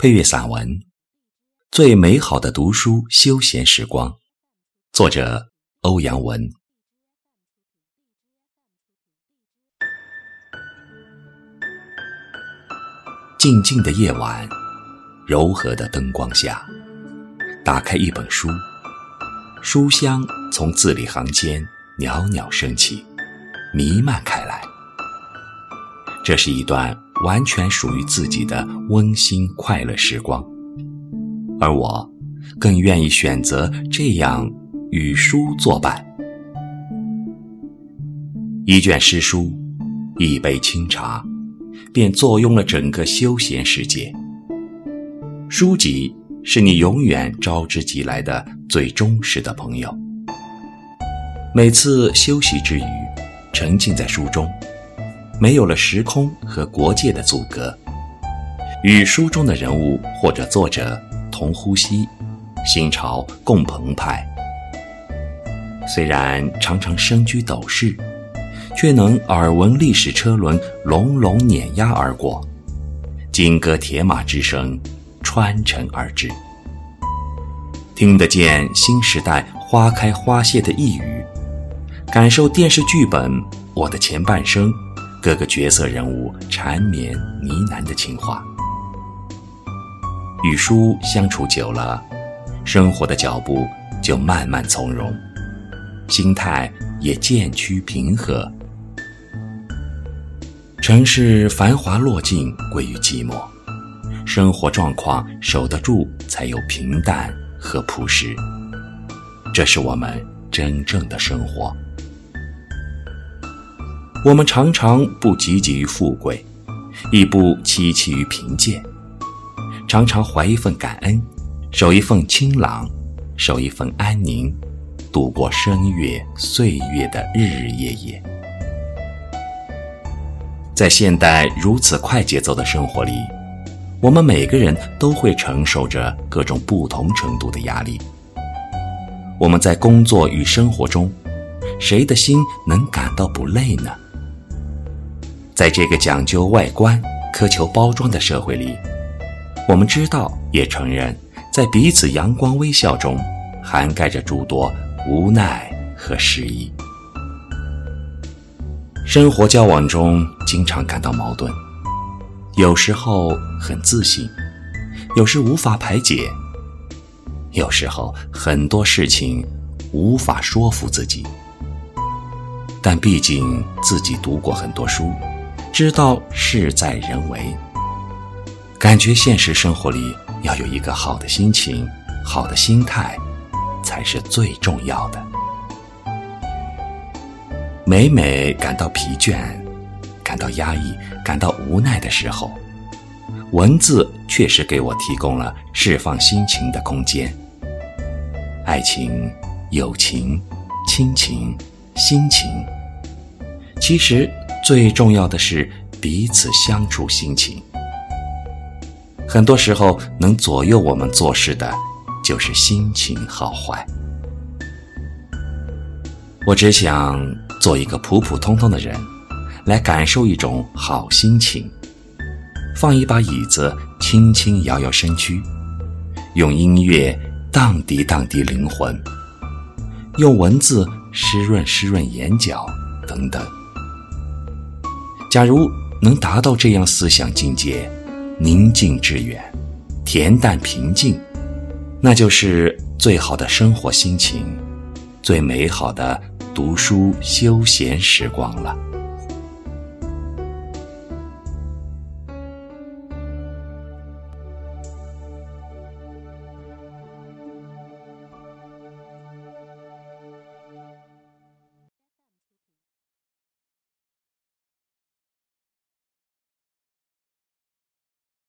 配乐散文《最美好的读书休闲时光》，作者欧阳文。静静的夜晚，柔和的灯光下，打开一本书，书香从字里行间袅袅升起，弥漫开来。这是一段。完全属于自己的温馨快乐时光，而我更愿意选择这样与书作伴。一卷诗书，一杯清茶，便坐拥了整个休闲世界。书籍是你永远招之即来的最忠实的朋友。每次休息之余，沉浸在书中。没有了时空和国界的阻隔，与书中的人物或者作者同呼吸，心潮共澎湃。虽然常常身居斗室，却能耳闻历史车轮隆隆碾压而过，金戈铁马之声穿城而至，听得见新时代花开花谢的呓语，感受电视剧本《我的前半生》。各个角色人物缠绵呢喃的情话，与书相处久了，生活的脚步就慢慢从容，心态也渐趋平和。城市繁华落尽，归于寂寞；生活状况守得住，才有平淡和朴实。这是我们真正的生活。我们常常不汲汲于富贵，亦不戚戚于贫贱，常常怀一份感恩，守一份清朗，守一份安宁，度过声月岁月的日日夜夜。在现代如此快节奏的生活里，我们每个人都会承受着各种不同程度的压力。我们在工作与生活中，谁的心能感到不累呢？在这个讲究外观、苛求包装的社会里，我们知道也承认，在彼此阳光微笑中，涵盖着诸多无奈和失意。生活交往中经常感到矛盾，有时候很自信，有时无法排解，有时候很多事情无法说服自己。但毕竟自己读过很多书。知道事在人为，感觉现实生活里要有一个好的心情、好的心态，才是最重要的。每每感到疲倦、感到压抑、感到无奈的时候，文字确实给我提供了释放心情的空间。爱情、友情、亲情、心情，其实。最重要的是彼此相处心情。很多时候，能左右我们做事的，就是心情好坏。我只想做一个普普通通的人，来感受一种好心情。放一把椅子，轻轻摇摇身躯；用音乐荡涤荡涤灵魂；用文字湿润湿润眼角，等等。假如能达到这样思想境界，宁静致远，恬淡平静，那就是最好的生活心情，最美好的读书休闲时光了。